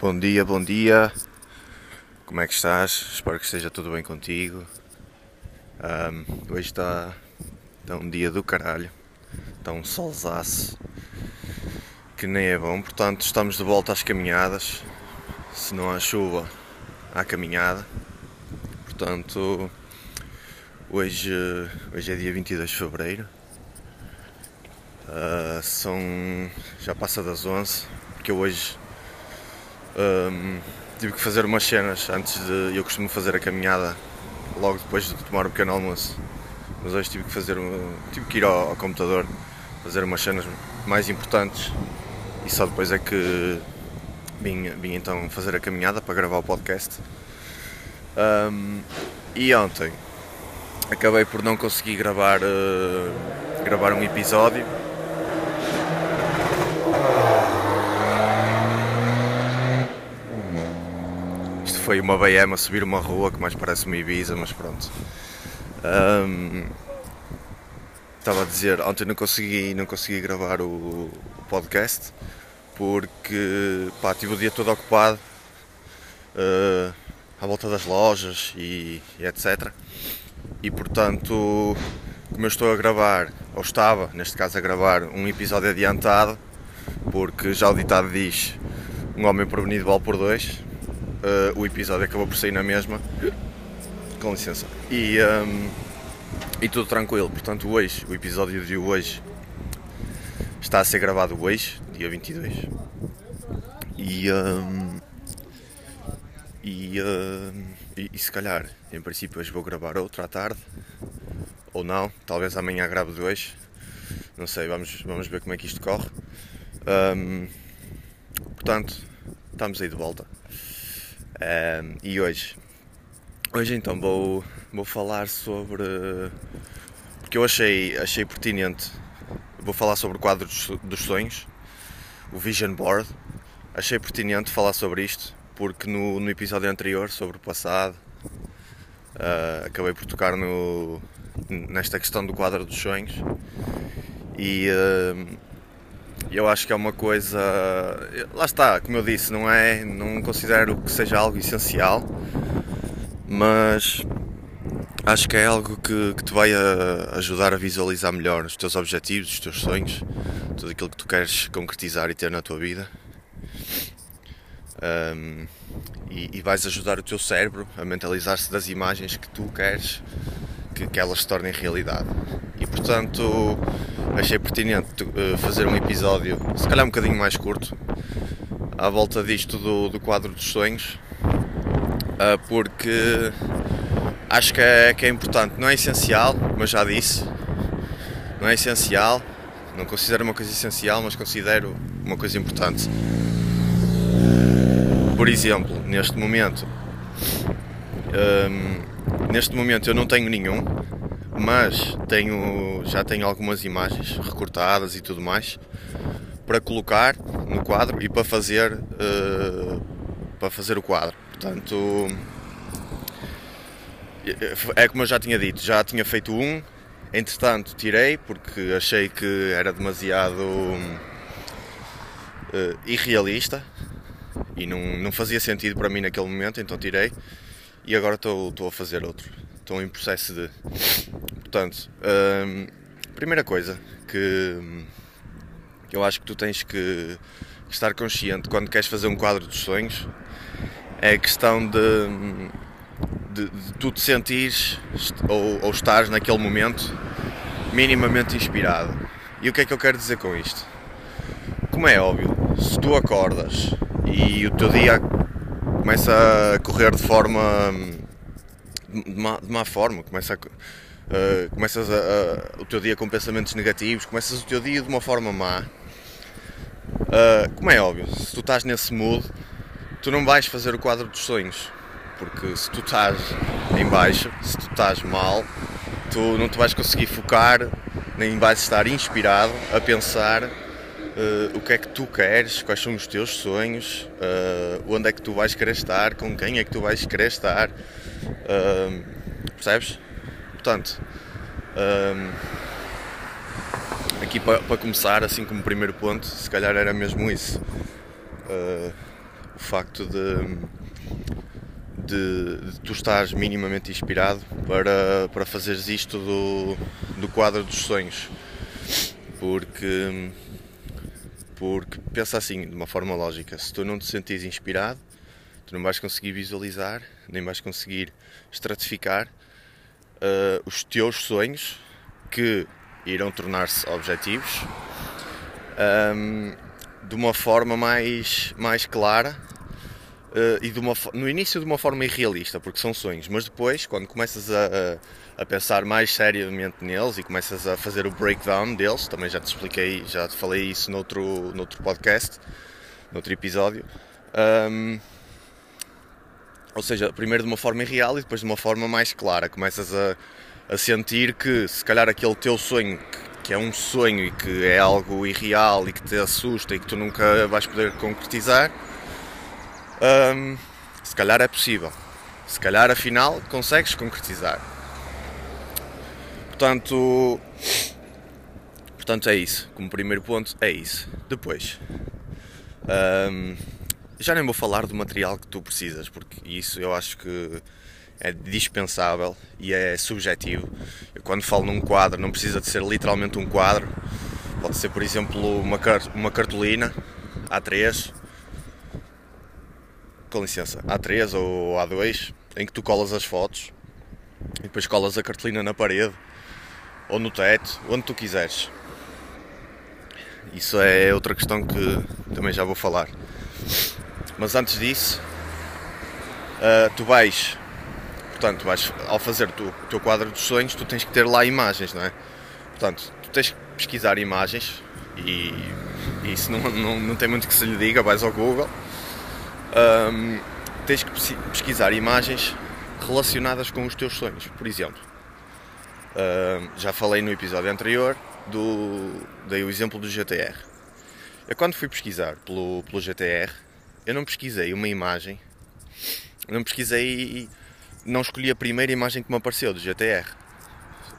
Bom dia, bom dia. Como é que estás? Espero que esteja tudo bem contigo. Ahm, hoje está, está um dia do caralho. Está um solzaço que nem é bom. Portanto, estamos de volta às caminhadas. Se não há chuva, há caminhada. Portanto, hoje, hoje é dia 22 de fevereiro. Ah, são. já passa das 11. Porque hoje Hum, tive que fazer umas cenas antes de. Eu costumo fazer a caminhada logo depois de tomar o pequeno almoço. Mas hoje tive que fazer. um- tive que ir ao, ao computador fazer umas cenas mais importantes e só depois é que vim, vim então fazer a caminhada para gravar o podcast. Hum, e ontem acabei por não conseguir gravar, eh, gravar um episódio. Foi uma BM a subir uma rua que mais parece uma Ibiza, mas pronto. Ahm, Estava a dizer, ontem não consegui, não consegui gravar o, podcast porque pá, tive o dia todo ocupado eh, à volta das lojas e, e etc. E portanto, como eu estou a gravar, ou estava neste caso a gravar um episódio adiantado, porque já o ditado diz um homem prevenido vale por dois. Uh, o episódio acabou por sair na mesma. Com licença. E, um, e tudo tranquilo. Portanto, hoje, o episódio de hoje está a ser gravado hoje, dia 22. E, um, e, um, e, e se calhar, em princípio, hoje vou gravar outro à tarde. Ou não, talvez amanhã grave dois. Não sei, vamos, vamos ver como é que isto corre. Um, portanto, estamos aí de volta. Um, e hoje, hoje então vou, vou falar sobre. Porque eu achei, achei pertinente. Vou falar sobre o quadro dos, sonhos, o Vision Board. Achei pertinente falar sobre isto, porque no, no episódio anterior, sobre o passado, uh, acabei por tocar no, nesta questão do quadro dos sonhos. E. Uh, eu acho que é uma coisa. Lá está, como eu disse, não é. Não considero que seja algo essencial, mas acho que é algo que, que te vai a, ajudar a visualizar melhor os teus objetivos, os teus sonhos, tudo aquilo que tu queres concretizar e ter na tua vida. Um, e, e vais ajudar o teu cérebro a mentalizar-se das imagens que tu queres que, que elas se tornem realidade. E portanto achei pertinente uh, fazer um episódio, se calhar um bocadinho mais curto, à volta disto do, do quadro dos sonhos, uh, porque acho que é, que é importante, não é essencial, mas já disse, não é essencial, não considero uma coisa essencial, mas considero uma coisa importante. Por exemplo, neste momento, um, neste momento eu não tenho nenhum, mas tenho, já tenho algumas imagens recortadas e tudo mais para colocar no quadro e para fazer uh, para fazer o quadro. Portanto, é como eu já tinha dito, já tinha feito um, entretanto tirei porque achei que era demasiado uh, irrealista e não, não fazia sentido para mim naquele momento, então tirei e agora estou, estou a fazer outro. Estou em processo de. Portanto, hum, primeira coisa que, que eu acho que tu tens que estar consciente quando queres fazer um quadro dos sonhos é a questão de, de, de tu te sentires ou, ou estares naquele momento minimamente inspirado. E o que é que eu quero dizer com isto? Como é óbvio, se tu acordas e o teu dia começa a correr de forma de má, de má forma, começa a, uh, começas a, a, o teu dia com pensamentos negativos, começas o teu dia de uma forma má. Uh, como é óbvio, se tu estás nesse mood, tu não vais fazer o quadro dos sonhos, porque se tu estás em baixo, se tu estás mal, tu não te vais conseguir focar, nem vais estar inspirado a pensar Uh, o que é que tu queres, quais são os teus sonhos, uh, onde é que tu vais querer estar, com quem é que tu vais querer estar, uh, percebes? Portanto, aqui para, para começar, assim como primeiro ponto, se calhar era mesmo isso. o facto de, de, de tu estares minimamente inspirado para, para fazeres isto do, do quadro dos sonhos. Porque, porque pensa assim, de uma forma lógica, se tu não te sentires inspirado, tu não vais conseguir visualizar, nem vais conseguir estratificar uh, os teus sonhos que irão tornar-se objetivos um, de uma forma mais, mais clara uh, e uma, no início de uma forma irrealista, porque são sonhos, mas depois, quando começas a, a, pensar mais seriamente neles e começas a fazer o breakdown deles, também já te expliquei, já te falei isso noutro, noutro podcast, noutro episódio. Um, ou seja, primeiro de uma forma irreal e depois de uma forma mais clara. Começas a, a sentir que se calhar aquele teu sonho, que é um sonho e que é algo irreal e que te assusta e que tu nunca vais poder concretizar, hum, se calhar é possível. Se calhar afinal consegues concretizar. Portanto, portanto é isso. Como primeiro ponto, é isso. Depois, hum, já nem vou falar do material que tu precisas, porque isso eu acho que é dispensável e é subjetivo. Eu, quando falo num quadro, não precisa de ser literalmente um quadro, pode ser, por exemplo, uma, uma cartolina A3, com licença, A3 ou A2, em que tu colas as fotos e depois colas a cartolina na parede ou no teto, onde tu quiseres. Isso é outra questão que também já vou falar. Mas antes disso, uh, tu vais Portanto, vais, ao fazer tu, o teu quadro dos sonhos, tu tens que ter lá imagens, não é? Portanto, tu tens que pesquisar imagens e, e isso não, não, não tem muito que se lhe diga, vais ao Google. Um, tens que pesquisar imagens relacionadas com os teus sonhos, por exemplo. Um, já falei no episódio anterior, do, dei o exemplo do GTR. Eu quando fui pesquisar pelo, pelo GTR, eu não pesquisei uma imagem, não pesquisei não escolhi a primeira imagem que me apareceu do GTR.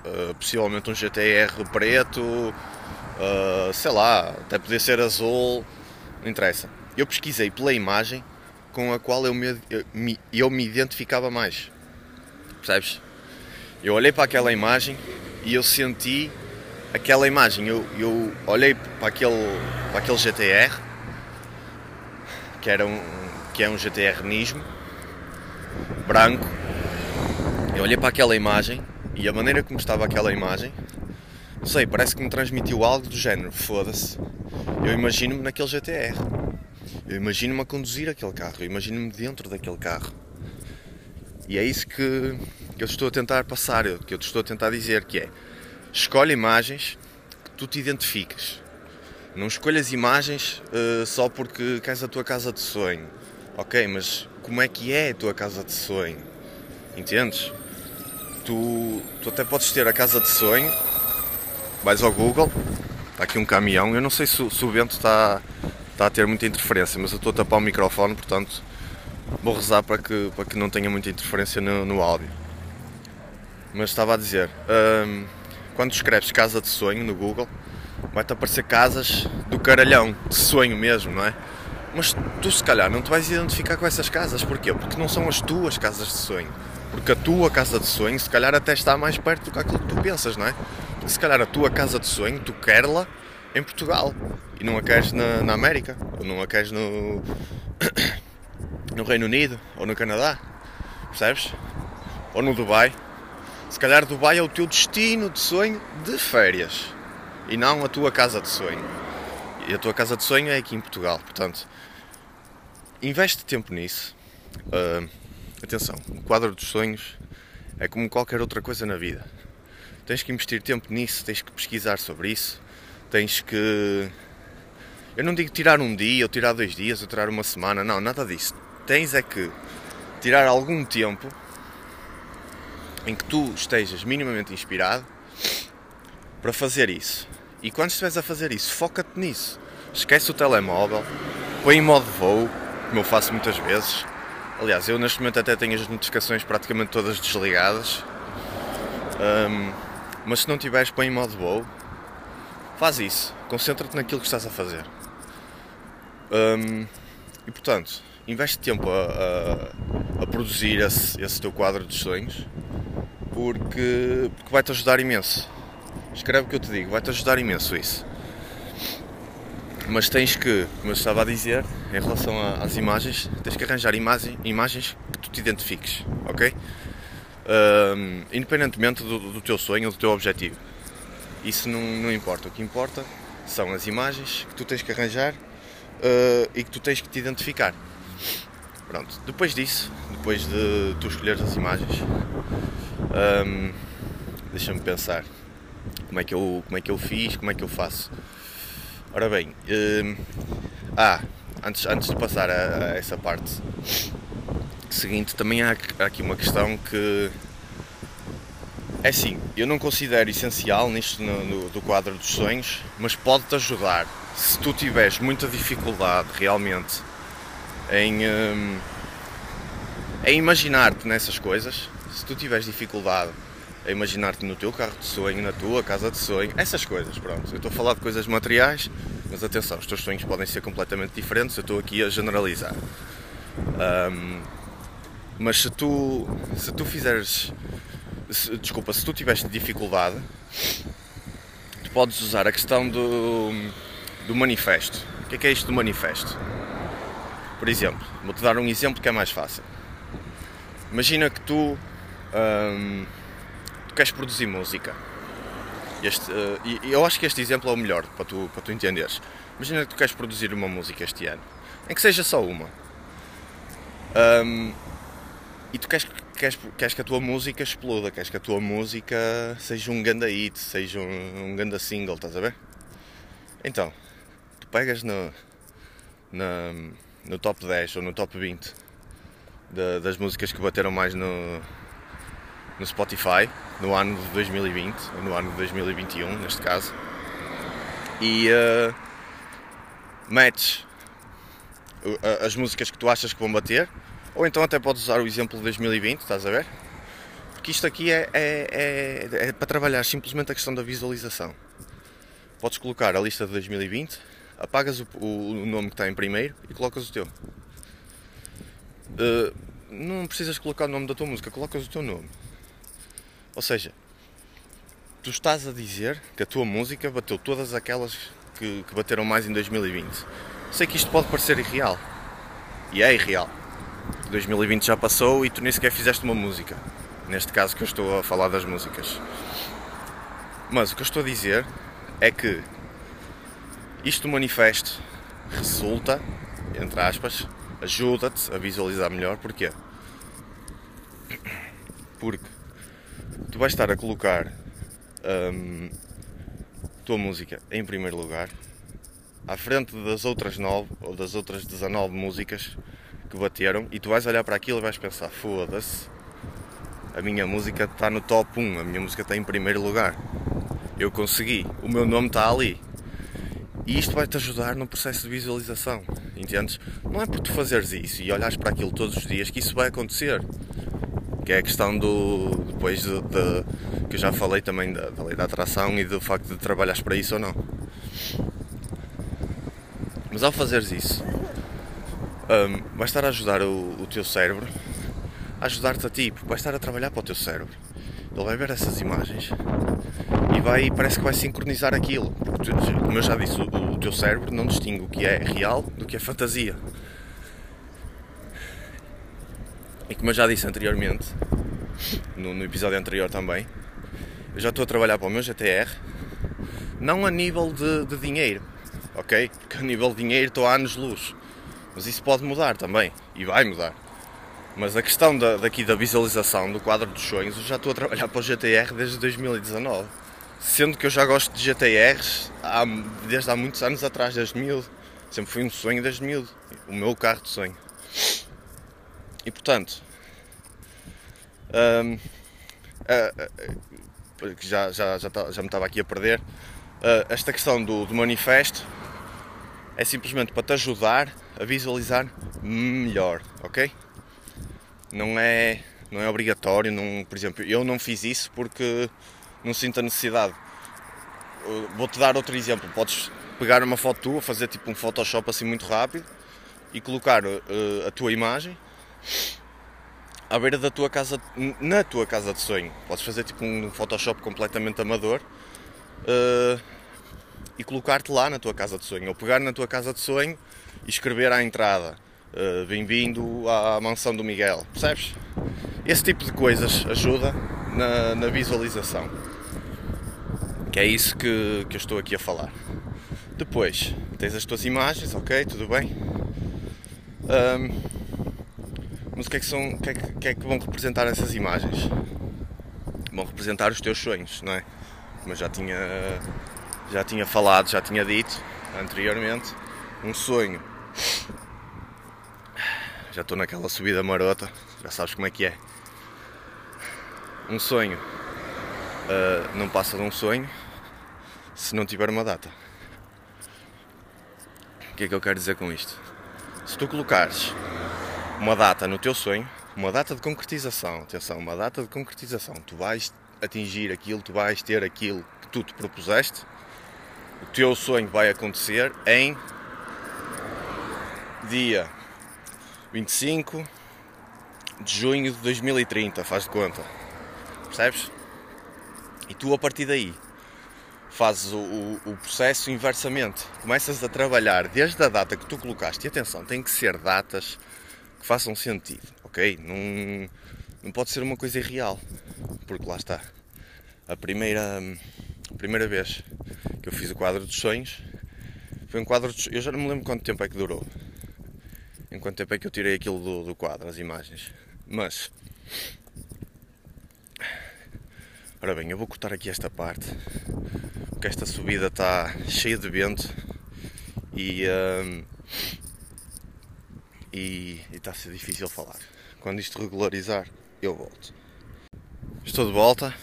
Uh, possivelmente um GTR preto, uh, sei lá, até podia ser azul, não interessa. Eu pesquisei pela imagem com a qual eu me, eu eu me identificava mais. Percebes? Eu olhei para aquela imagem e eu senti aquela imagem. Eu, eu olhei para aquele, para aquele GTR, que, era um, que é um GTR Nismo, branco, eu olhei para aquela imagem e a maneira como estava aquela imagem, não sei, parece que me transmitiu algo do género. Foda-se. Eu imagino-me naquele GTR. Eu imagino-me a conduzir aquele carro. Eu imagino-me dentro daquele carro. E é isso que eu estou a tentar passar, que eu te estou a tentar dizer, que é escolhe imagens que tu te identificas. Não escolhas imagens uh, só porque queres a tua casa de sonho. Ok, mas como é que é a tua casa de sonho? Entendes? tu, tu até podes ter a casa de sonho, vais ao Google, está aqui um caminhão, eu não sei se, se o vento está, está a ter muita interferência, mas eu estou a tapar o microfone, portanto vou rezar para que, para que não tenha muita interferência no, no áudio. Mas estava a dizer, hum, quando escreves casa de sonho no Google, vai-te aparecer casas do caralhão, de sonho mesmo, não é? Mas tu se calhar não te vais identificar com essas casas, porquê? Porque não são as tuas casas de sonho. Porque a tua casa de sonho, se calhar, até está mais perto do que aquilo que tu pensas, não é? Se calhar a tua casa de sonho, tu queres-la em Portugal e não a queres na, na América, ou não a queres no, no Reino Unido, ou no Canadá, percebes? Ou no Dubai. Se calhar Dubai é o teu destino de sonho de férias e não a tua casa de sonho. E a tua casa de sonho é aqui em Portugal, portanto, investe tempo nisso. Uh, Atenção, o quadro dos sonhos é como qualquer outra coisa na vida. Tens que investir tempo nisso, tens que pesquisar sobre isso, tens que. Eu não digo tirar um dia, ou tirar dois dias, ou tirar uma semana, não, nada disso. Tens é que tirar algum tempo em que tu estejas minimamente inspirado para fazer isso. E quando estiveres a fazer isso, foca-te nisso. Esquece o telemóvel, põe em modo voo, como eu faço muitas vezes Aliás, eu neste momento até tenho as notificações praticamente todas desligadas. Um, mas se não tiveres, põe em modo voo. Faz isso. Concentra-te naquilo que estás a fazer. Um, e portanto, investe tempo a, a, a produzir esse, esse, teu quadro de sonhos porque, porque vai-te ajudar imenso. Escreve o que eu te digo, vai-te ajudar imenso isso. Mas tens que, como eu estava a dizer, em relação às imagens, tens que arranjar imagem, imagens que tu te identifiques, ok? Um, independentemente do, do, teu sonho ou do teu objetivo. Isso não, não importa. O que importa são as imagens que tu tens que arranjar uh, e que tu tens que te identificar. Pronto, depois disso, depois de tu escolheres as imagens, um, deixa-me pensar como é, que eu, como é que eu fiz, como é que eu faço. Ora bem, um, ah, antes, antes de passar a, a, essa parte seguinte, também há, há aqui uma questão que é assim, eu não considero essencial nisto no, no, do quadro dos sonhos, mas pode-te ajudar se tu tiveres muita dificuldade realmente em, um, em imaginar-te nessas coisas, se tu tiveres dificuldade a imaginar-te no teu carro de sonho, na tua casa de sonho, essas coisas, pronto. Eu estou a falar de coisas materiais, mas atenção, os teus sonhos podem ser completamente diferentes, eu estou aqui a generalizar. Um, mas se tu, se tu fizeres, se, desculpa, se tu tiveres dificuldade, tu podes usar a questão do, do manifesto. O que é, que é isto do manifesto? Por exemplo, vou-te dar um exemplo que é mais fácil. Imagina que tu, tu queres produzir música. Este, uh, e eu acho que este exemplo é o melhor para tu, para tu entenderes. Imagina que tu queres produzir uma música este ano, em que seja só uma. Um, e tu queres, queres, queres que a tua música exploda, queres que a tua música seja um ganda hit, seja um, um ganda single, estás a ver? Então, tu pegas no, na, no top 10 ou no top 20 de, das músicas que bateram mais no, no Spotify no ano de 2020, ou no ano de 2021 neste caso, e uh, metes as músicas que tu achas que vão bater, ou então até podes usar o exemplo de 2020, estás a ver? Porque isto aqui é, é, é, é para trabalhar simplesmente a questão da visualização. Podes colocar a lista de 2020, apagas o, o nome que está em primeiro e colocas o teu. Uh, não precisas colocar o nome da tua música, colocas o teu nome. Ou seja, tu estás a dizer que a tua música bateu todas aquelas que, que bateram mais em 2020. Sei que isto pode parecer irreal. E é irreal. 2020 já passou e tu nem sequer fizeste uma música. Neste caso que eu estou a falar das músicas. Mas o que eu estou a dizer é que isto manifesto resulta, entre aspas, ajuda-te a visualizar melhor. Porquê? Porque tu vais estar a colocar um, tua música em primeiro lugar, à frente das outras 9 ou das outras 19 músicas que bateram, e tu vais olhar para aquilo e vais pensar: foda-se, a minha música está no top 1, a minha música está em primeiro lugar. Eu consegui, o meu nome está ali. E isto vai-te ajudar no processo de visualização, entendes? Não é por tu fazeres isso e olhares para aquilo todos os dias que isso vai acontecer. Que é a questão do. depois de, de que eu já falei também da, da, lei da atração e do facto de trabalhares para isso ou não. Mas ao fazeres isso, um, vai estar a ajudar o, o teu cérebro a ajudar-te a ti, porque vai estar a trabalhar para o teu cérebro. Ele vai ver essas imagens e vai, parece que vai sincronizar aquilo. Porque, como eu já disse, o, o teu cérebro não distingue o que é real do que é fantasia. E como eu já disse anteriormente, no, no, episódio anterior também, eu já estou a trabalhar para o meu GTR, não a nível de, de dinheiro, ok? Porque a nível de dinheiro estou há anos-luz, mas isso pode mudar também, e vai mudar. Mas a questão da, daqui da visualização do quadro dos sonhos, eu já estou a trabalhar para o GTR desde 2019. Sendo que eu já gosto de GTRs há, desde há muitos anos atrás, desde miúdo. Sempre foi um sonho desde miúdo. O meu carro de sonho. E portanto, um, uh, uh, já, já, já, tá, já me estava aqui a perder, uh, esta questão do, do manifesto é simplesmente para te ajudar a visualizar melhor, ok? Não é, não é obrigatório, não, por exemplo, eu não fiz isso porque não sinto a necessidade. Vou-te dar outro exemplo. Podes pegar uma foto tua, fazer tipo um Photoshop assim muito rápido e colocar uh, a tua imagem à beira da tua casa, na tua casa de sonho. Podes fazer tipo um Photoshop completamente amador uh, e colocar-te lá na tua casa de sonho, ou pegar na tua casa de sonho e escrever à entrada uh, Bem-vindo à mansão do Miguel, percebes? Esse tipo de coisas ajuda na, na visualização, que é isso que, que eu estou aqui a falar. Depois, tens as tuas imagens, ok, tudo bem. Um, mas o que é que, são, o que, é que, que, é que vão representar essas imagens? Vão representar os teus sonhos, não é? Como eu já tinha, já tinha falado, já tinha dito anteriormente, um sonho. Já estou naquela subida marota, já sabes como é que é. Um sonho uh, não passa de um sonho se não tiver uma data. O que é que eu quero dizer com isto? Se tu colocares uma data no teu sonho, uma data de concretização, atenção, uma data de concretização, tu vais atingir aquilo, tu vais ter aquilo que tu te propuseste, o teu sonho vai acontecer em dia 25 de junho de 2030, faz de conta. Percebes? E tu a partir daí fazes o, o, o, processo inversamente. Começas a trabalhar desde a data que tu colocaste. E atenção, tem que ser datas que façam sentido, ok? Não, não pode ser uma coisa irreal. Porque lá está. A primeira, a primeira vez que eu fiz o quadro dos sonhos foi um quadro de, Eu já não me lembro quanto tempo é que durou. Em quanto tempo é que eu tirei aquilo do, do quadro, as imagens. Mas Ora bem, eu vou cortar aqui esta parte, porque esta subida está cheia de vento e um, e está a ser difícil falar. Quando isto regularizar, eu volto. Estou de volta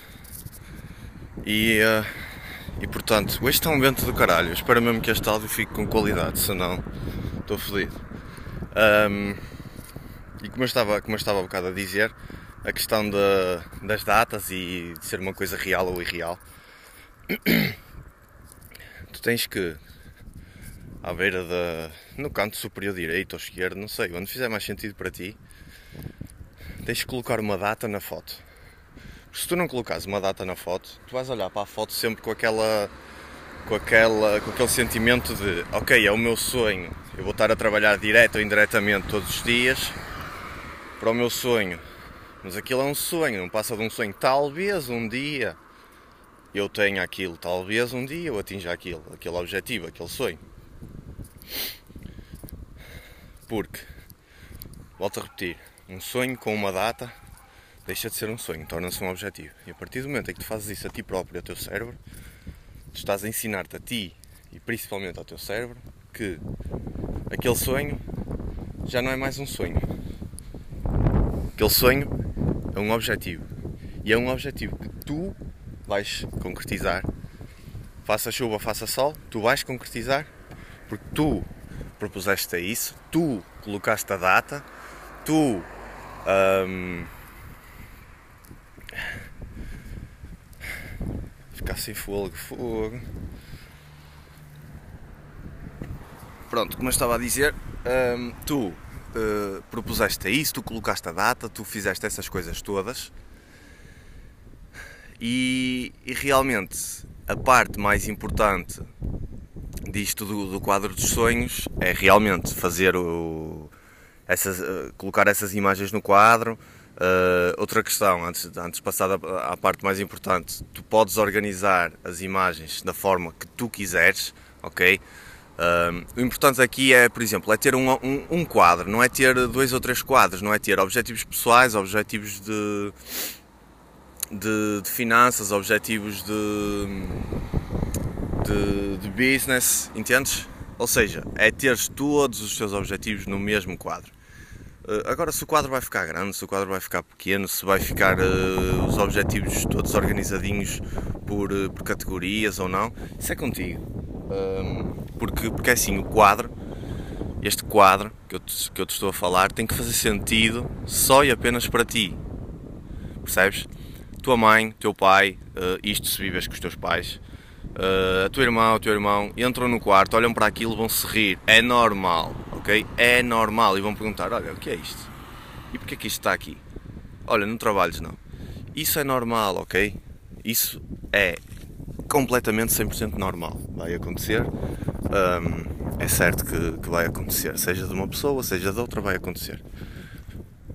e, uh, e portanto, hoje está um vento do caralho. Espero mesmo que este áudio fique com qualidade, senão estou fodido. Um, e como eu, estava, como eu estava um bocado a dizer, a questão de, das datas e de ser uma coisa real ou irreal, tu tens que, à beira da. no canto superior direito ou esquerdo, não sei, onde fizer mais sentido para ti, tens que colocar uma data na foto. Se tu não colocares uma data na foto, tu vais olhar para a foto sempre com aquela. Com, aquela, com aquele sentimento de ok, é o meu sonho, eu vou estar a trabalhar direto ou indiretamente todos os dias para o meu sonho mas aquilo é um sonho, não passa de um sonho. Talvez um dia eu tenha aquilo, talvez um dia eu atinja aquilo, aquele objetivo, aquele sonho. Porque, volto a repetir, um sonho com uma data deixa de ser um sonho, torna-se um objetivo. E a partir do momento em que tu fazes isso a ti próprio, ao teu cérebro, tu estás a ensinar-te a ti e principalmente ao teu cérebro que aquele sonho já não é mais um sonho. Aquele sonho é um objetivo. E é um objetivo que tu vais concretizar. Faça chuva, faça sol, tu vais concretizar porque tu propuseste a isso, tu colocaste a data, tu um, ficar sem fogo, fogo. Pronto, como eu estava a dizer, um, tu uh, propuseste a isso, tu colocaste a data, tu fizeste essas coisas todas e, e realmente a parte mais importante disto do, do, quadro dos sonhos é realmente fazer o, essas, uh, colocar essas imagens no quadro. Uh, outra questão, antes, antes de passar à, parte mais importante, tu podes organizar as imagens da forma que tu quiseres, ok? o importante aqui é, por exemplo, é ter um, um, um, quadro, não é ter dois ou três quadros, não é ter objetivos pessoais, objetivos de, de, de finanças, objetivos de, de, de, business, entendes? Ou seja, é ter todos os teus objetivos no mesmo quadro. Uh, agora, se o quadro vai ficar grande, se o quadro vai ficar pequeno, se vai ficar uh, os objetivos todos organizadinhos por, uh, por categorias ou não, isso é contigo porque, porque é assim, o quadro, este quadro que eu, te, que eu te estou a falar, tem que fazer sentido só e apenas para ti. Percebes? Tua mãe, teu pai, uh, isto se vives com os teus pais, uh, a tua irmã, o teu irmão entram no quarto, olham para aquilo, vão se rir. É normal, ok? É normal. E vão perguntar: olha, o que é isto? E porquê que isto está aqui? Olha, não trabalhes não. Isso é normal, ok? Isso é completamente 100% normal. Vai acontecer. Um, é certo que, que, vai acontecer. Seja de uma pessoa, seja de outra, vai acontecer.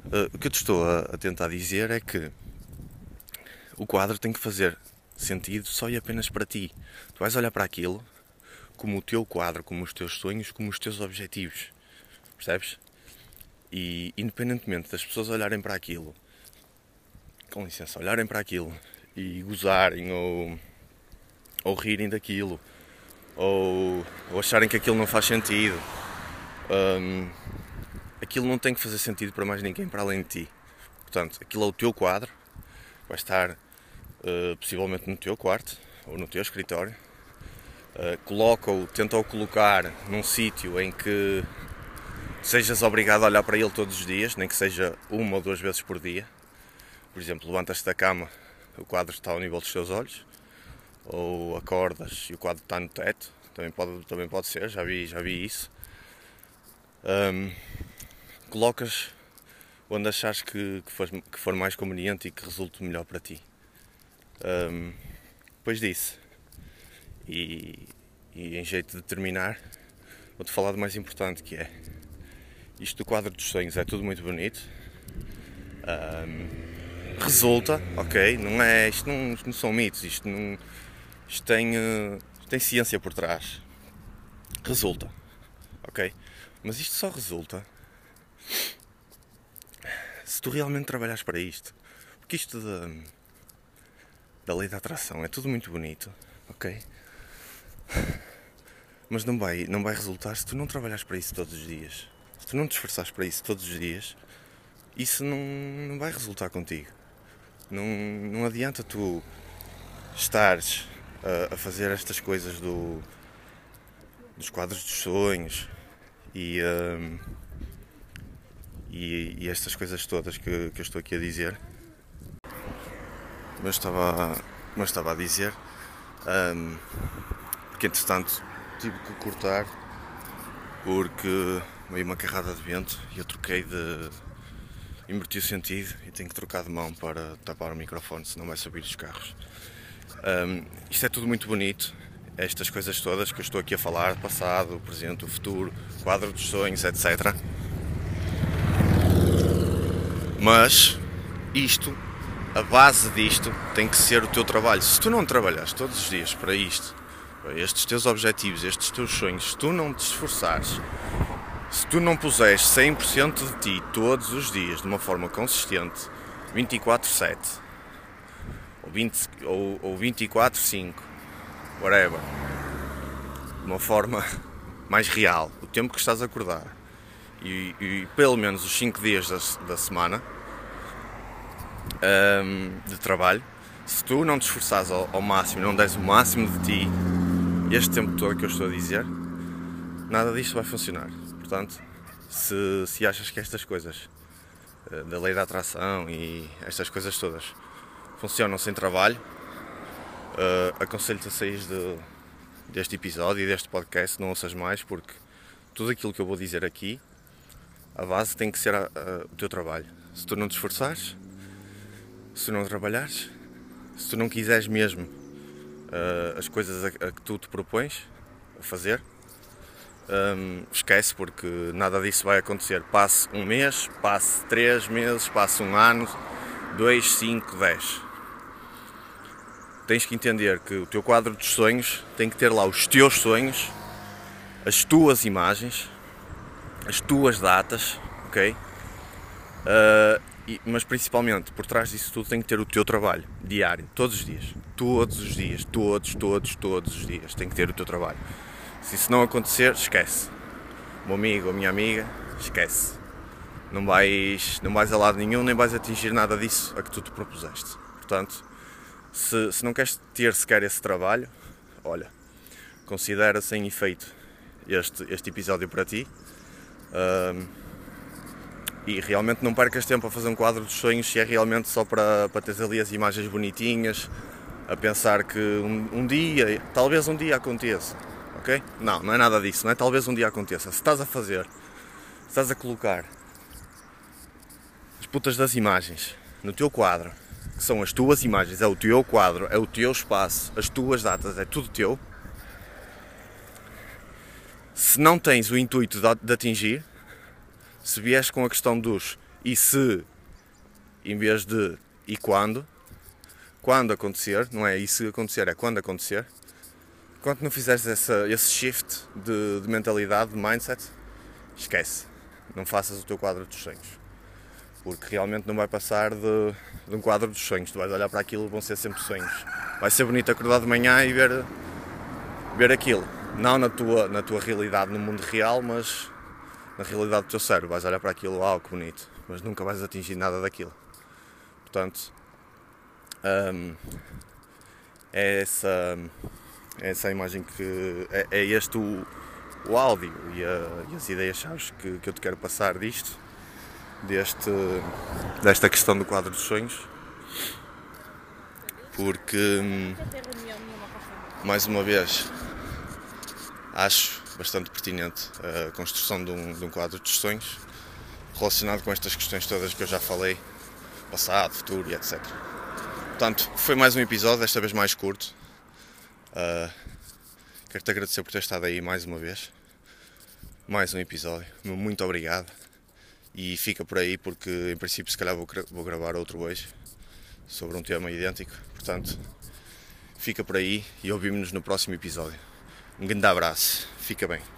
Uh, o que eu te estou a, a tentar dizer é que o quadro tem que fazer sentido só e apenas para ti. Tu vais olhar para aquilo como o teu quadro, como os teus sonhos, como os teus objetivos. Percebes? E independentemente das pessoas olharem para aquilo, com licença, olharem para aquilo e gozarem ou, ou rirem daquilo ou, ou acharem que aquilo não faz sentido, um, aquilo não tem que fazer sentido para mais ninguém para além de ti. Portanto, aquilo é o teu quadro, vai estar uh, possivelmente no teu quarto ou no teu escritório uh, coloca-o, tenta-o colocar num sítio em que sejas obrigado a olhar para ele todos os dias, nem que seja uma ou duas vezes por dia. Por exemplo, levantas-te da cama, o quadro está ao nível dos teus olhos, ou acordas e o quadro está no teto, também pode, também pode ser, já vi, já vi isso. Um, colocas onde achares que, que, for, que for mais conveniente e que resulte melhor para ti. Um, depois disso, e, e em jeito de terminar, vou-te falar do mais importante que é isto do quadro dos sonhos é tudo muito bonito. Um, resulta, ok? Não é, isto, não, isto não são mitos, isto, não, isto tem, uh, tem ciência por trás. Resulta, ok? Mas isto só resulta se tu realmente trabalhares para isto. Porque isto da, da lei da atração é tudo muito bonito, ok? Mas não vai, não vai resultar se tu não trabalhares para isso todos os dias. Se tu não te esforçares para isso todos os dias, isso não, não vai resultar contigo. Não, não adianta tu estares a, a fazer estas coisas do, dos quadros dos sonhos e, um, e, e, estas coisas todas que, que eu estou aqui a dizer. Mas estava, mas estava a dizer. Um, porque entretanto tive que cortar porque veio uma carrada de vento e eu troquei de. inverti o sentido e tenho que trocar de mão para tapar o microfone, senão vai subir os carros. Um, isto é tudo muito bonito, estas coisas todas que eu estou aqui a falar, passado, presente, o futuro, quadro dos sonhos, etc. Mas isto, a base disto, tem que ser o teu trabalho. Se tu não trabalhas todos os dias para isto, estes teus objetivos, estes teus sonhos, se tu não te esforçares, se tu não puseres 100% de ti todos os dias de uma forma consistente, 24-7 ou, 20, ou, ou 24-5, whatever, de uma forma mais real, o tempo que estás a acordar e, e pelo menos os 5 dias da, da semana um, de trabalho, se tu não te esforçares ao, ao máximo, não des o máximo de ti este tempo todo que eu estou a dizer, nada disto vai funcionar. Portanto, se, se achas que estas coisas eh, da lei da atração e estas coisas todas funcionam sem trabalho, uh, aconselho-te a sair de, deste episódio e deste podcast, não ouças mais, porque tudo aquilo que eu vou dizer aqui, a base tem que ser a, a, o teu trabalho. Se tu não te esforçares, se não trabalhares, se tu não quiseres mesmo uh, as coisas a, a, que tu te propões a fazer, um, esquece porque nada disso vai acontecer. Passe um mês, passe três meses, passe um ano, dois, cinco, dez. Tens que entender que o teu quadro dos sonhos tem que ter lá os teus sonhos, as tuas imagens, as tuas datas, ok? Uh, e, mas principalmente por trás disso tudo tem que ter o teu trabalho diário, todos os dias. Todos os dias, todos, todos, todos os dias tem que ter o teu trabalho. Se isso não acontecer, esquece. Meu amigo ou minha amiga, esquece. Não vais, não vais a lado nenhum, nem vais atingir nada disso a que tu te propuseste. Portanto, se, se não queres ter sequer esse trabalho, olha, considera sem efeito este, este episódio para ti. Um, e realmente não percas tempo a fazer um quadro dos sonhos se é realmente só para, para teres ali as imagens bonitinhas, a pensar que um, um, dia, talvez um dia aconteça, ok? Não, não é nada disso, não é talvez um dia aconteça. Se estás a fazer estás a colocar as putas das imagens no teu quadro, que são as tuas imagens, é o teu quadro, é o teu espaço, as tuas datas, é tudo teu. Se não tens o intuito de atingir, se vieres com a questão dos e se, em vez de e quando, quando acontecer, não é e se acontecer, é quando acontecer, quando não fizeres essa, esse shift de, de mentalidade, de mindset, esquece. Não faças o teu quadro dos sonhos porque realmente não vai passar de, de, um quadro dos sonhos. Tu vais olhar para aquilo, vão ser sempre sonhos. Vai ser bonito acordar de manhã e ver, ver aquilo. Não na tua, na tua realidade, no mundo real, mas na realidade do teu cérebro. Vais olhar para aquilo, uau, que bonito. Mas nunca vais atingir nada daquilo. Portanto, hum, é, essa, é essa imagem que. É, é este o, o áudio e, a, e as ideias-chave que, que eu te quero passar disto deste, desta questão do quadro dos sonhos, porque, mais uma vez, acho bastante pertinente a construção de um, de um quadro dos sonhos relacionado com estas questões todas que eu já falei, passado, futuro e etc. Portanto, foi mais um episódio, desta vez mais curto. Uh, Quero-te agradecer por ter estado aí mais uma vez. Mais um episódio. Muito obrigado e fica por aí porque em princípio se calhar vou, vou gravar outro hoje sobre um tema idêntico, portanto fica por aí e ouvimos-nos no próximo episódio. Um grande abraço, fica bem.